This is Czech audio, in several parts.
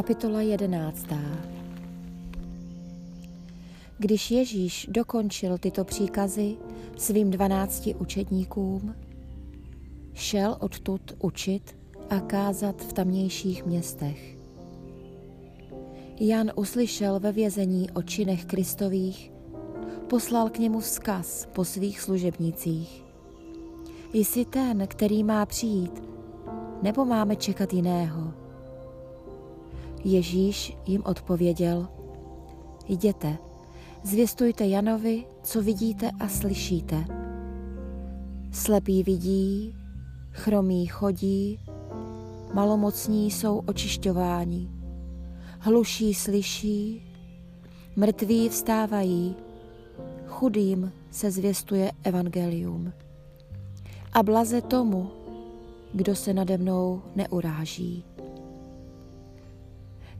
Kapitola jedenáctá Když Ježíš dokončil tyto příkazy svým dvanácti učedníkům, šel odtud učit a kázat v tamnějších městech. Jan uslyšel ve vězení o činech Kristových, poslal k němu vzkaz po svých služebnicích. Jsi ten, který má přijít, nebo máme čekat jiného? Ježíš jim odpověděl, jděte, zvěstujte Janovi, co vidíte a slyšíte. Slepí vidí, chromí chodí, malomocní jsou očišťováni, hluší slyší, mrtví vstávají, chudým se zvěstuje evangelium. A blaze tomu, kdo se nade mnou neuráží.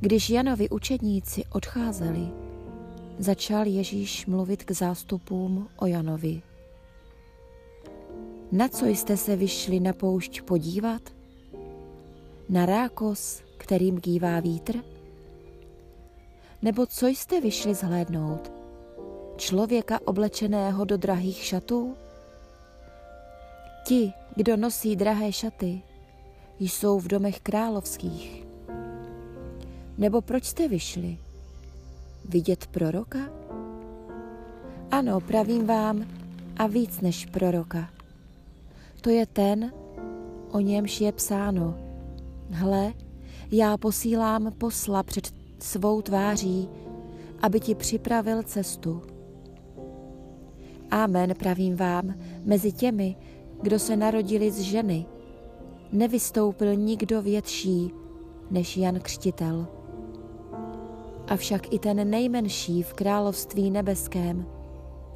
Když Janovi učedníci odcházeli, začal Ježíš mluvit k zástupům o Janovi. Na co jste se vyšli na poušť podívat? Na rákos, kterým kývá vítr? Nebo co jste vyšli zhlédnout? Člověka oblečeného do drahých šatů? Ti, kdo nosí drahé šaty, jsou v domech královských. Nebo proč jste vyšli? Vidět proroka? Ano, pravím vám, a víc než proroka. To je ten, o němž je psáno. Hle, já posílám posla před svou tváří, aby ti připravil cestu. Amen, pravím vám, mezi těmi, kdo se narodili z ženy, nevystoupil nikdo větší než Jan Křtitel. Avšak i ten nejmenší v království nebeském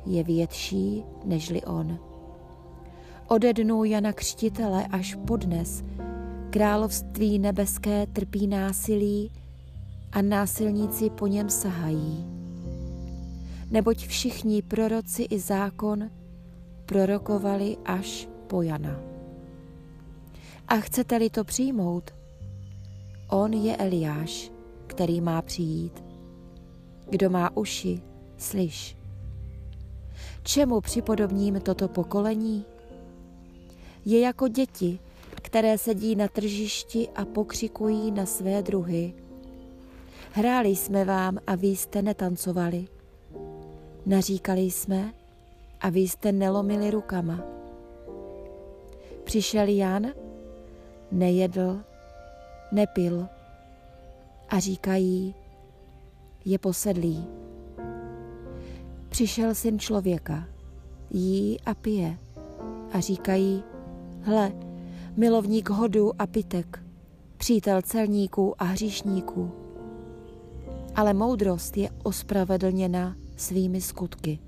je větší nežli on. Ode dnů Jana Křtitele až podnes království nebeské trpí násilí a násilníci po něm sahají. Neboť všichni proroci i zákon prorokovali až po Jana. A chcete-li to přijmout, on je Eliáš, který má přijít. Kdo má uši, slyš. Čemu připodobním toto pokolení? Je jako děti, které sedí na tržišti a pokřikují na své druhy. Hráli jsme vám a vy jste netancovali. Naříkali jsme a vy jste nelomili rukama. Přišel Jan, nejedl, nepil a říkají, je posedlý. Přišel syn člověka, jí a pije a říkají, hle, milovník hodu a pitek, přítel celníků a hříšníků. Ale moudrost je ospravedlněna svými skutky.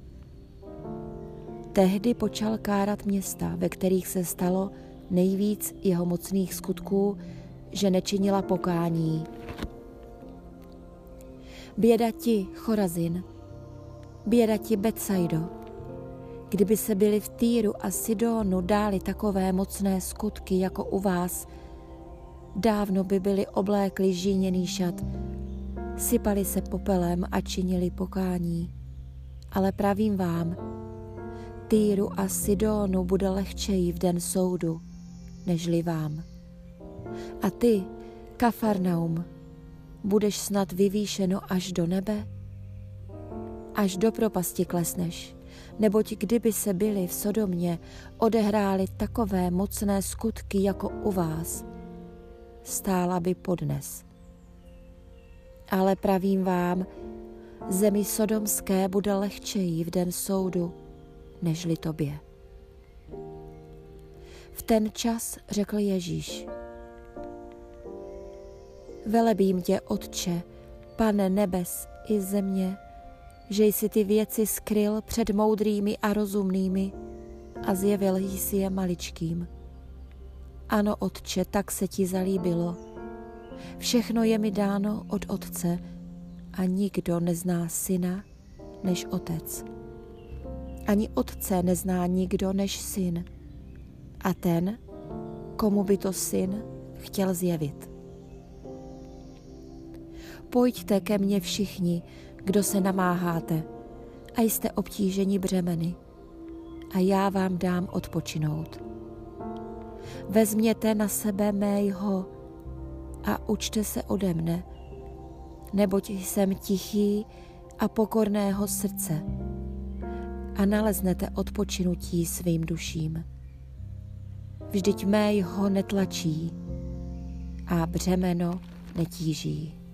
Tehdy počal kárat města, ve kterých se stalo nejvíc jeho mocných skutků, že nečinila pokání. Běda ti, Chorazin, běda ti, Betsaido, kdyby se byli v Týru a Sidonu dáli takové mocné skutky jako u vás, dávno by byli oblékli žíněný šat, sypali se popelem a činili pokání. Ale pravím vám, Týru a Sidonu bude lehčeji v den soudu, nežli vám. A ty, Kafarnaum, budeš snad vyvýšeno až do nebe? Až do propasti klesneš, neboť kdyby se byli v Sodomě odehráli takové mocné skutky jako u vás, stála by podnes. Ale pravím vám, zemi sodomské bude lehčeji v den soudu, nežli tobě. V ten čas řekl Ježíš, Velebím tě, Otče, Pane nebes i země, že jsi ty věci skryl před moudrými a rozumnými a zjevil jsi je maličkým. Ano, Otče, tak se ti zalíbilo. Všechno je mi dáno od Otce a nikdo nezná syna než Otec. Ani Otce nezná nikdo než syn a ten, komu by to syn chtěl zjevit. Pojďte ke mně všichni, kdo se namáháte a jste obtíženi břemeny a já vám dám odpočinout. Vezměte na sebe mého a učte se ode mne, neboť jsem tichý a pokorného srdce a naleznete odpočinutí svým duším. Vždyť mého netlačí a břemeno netíží.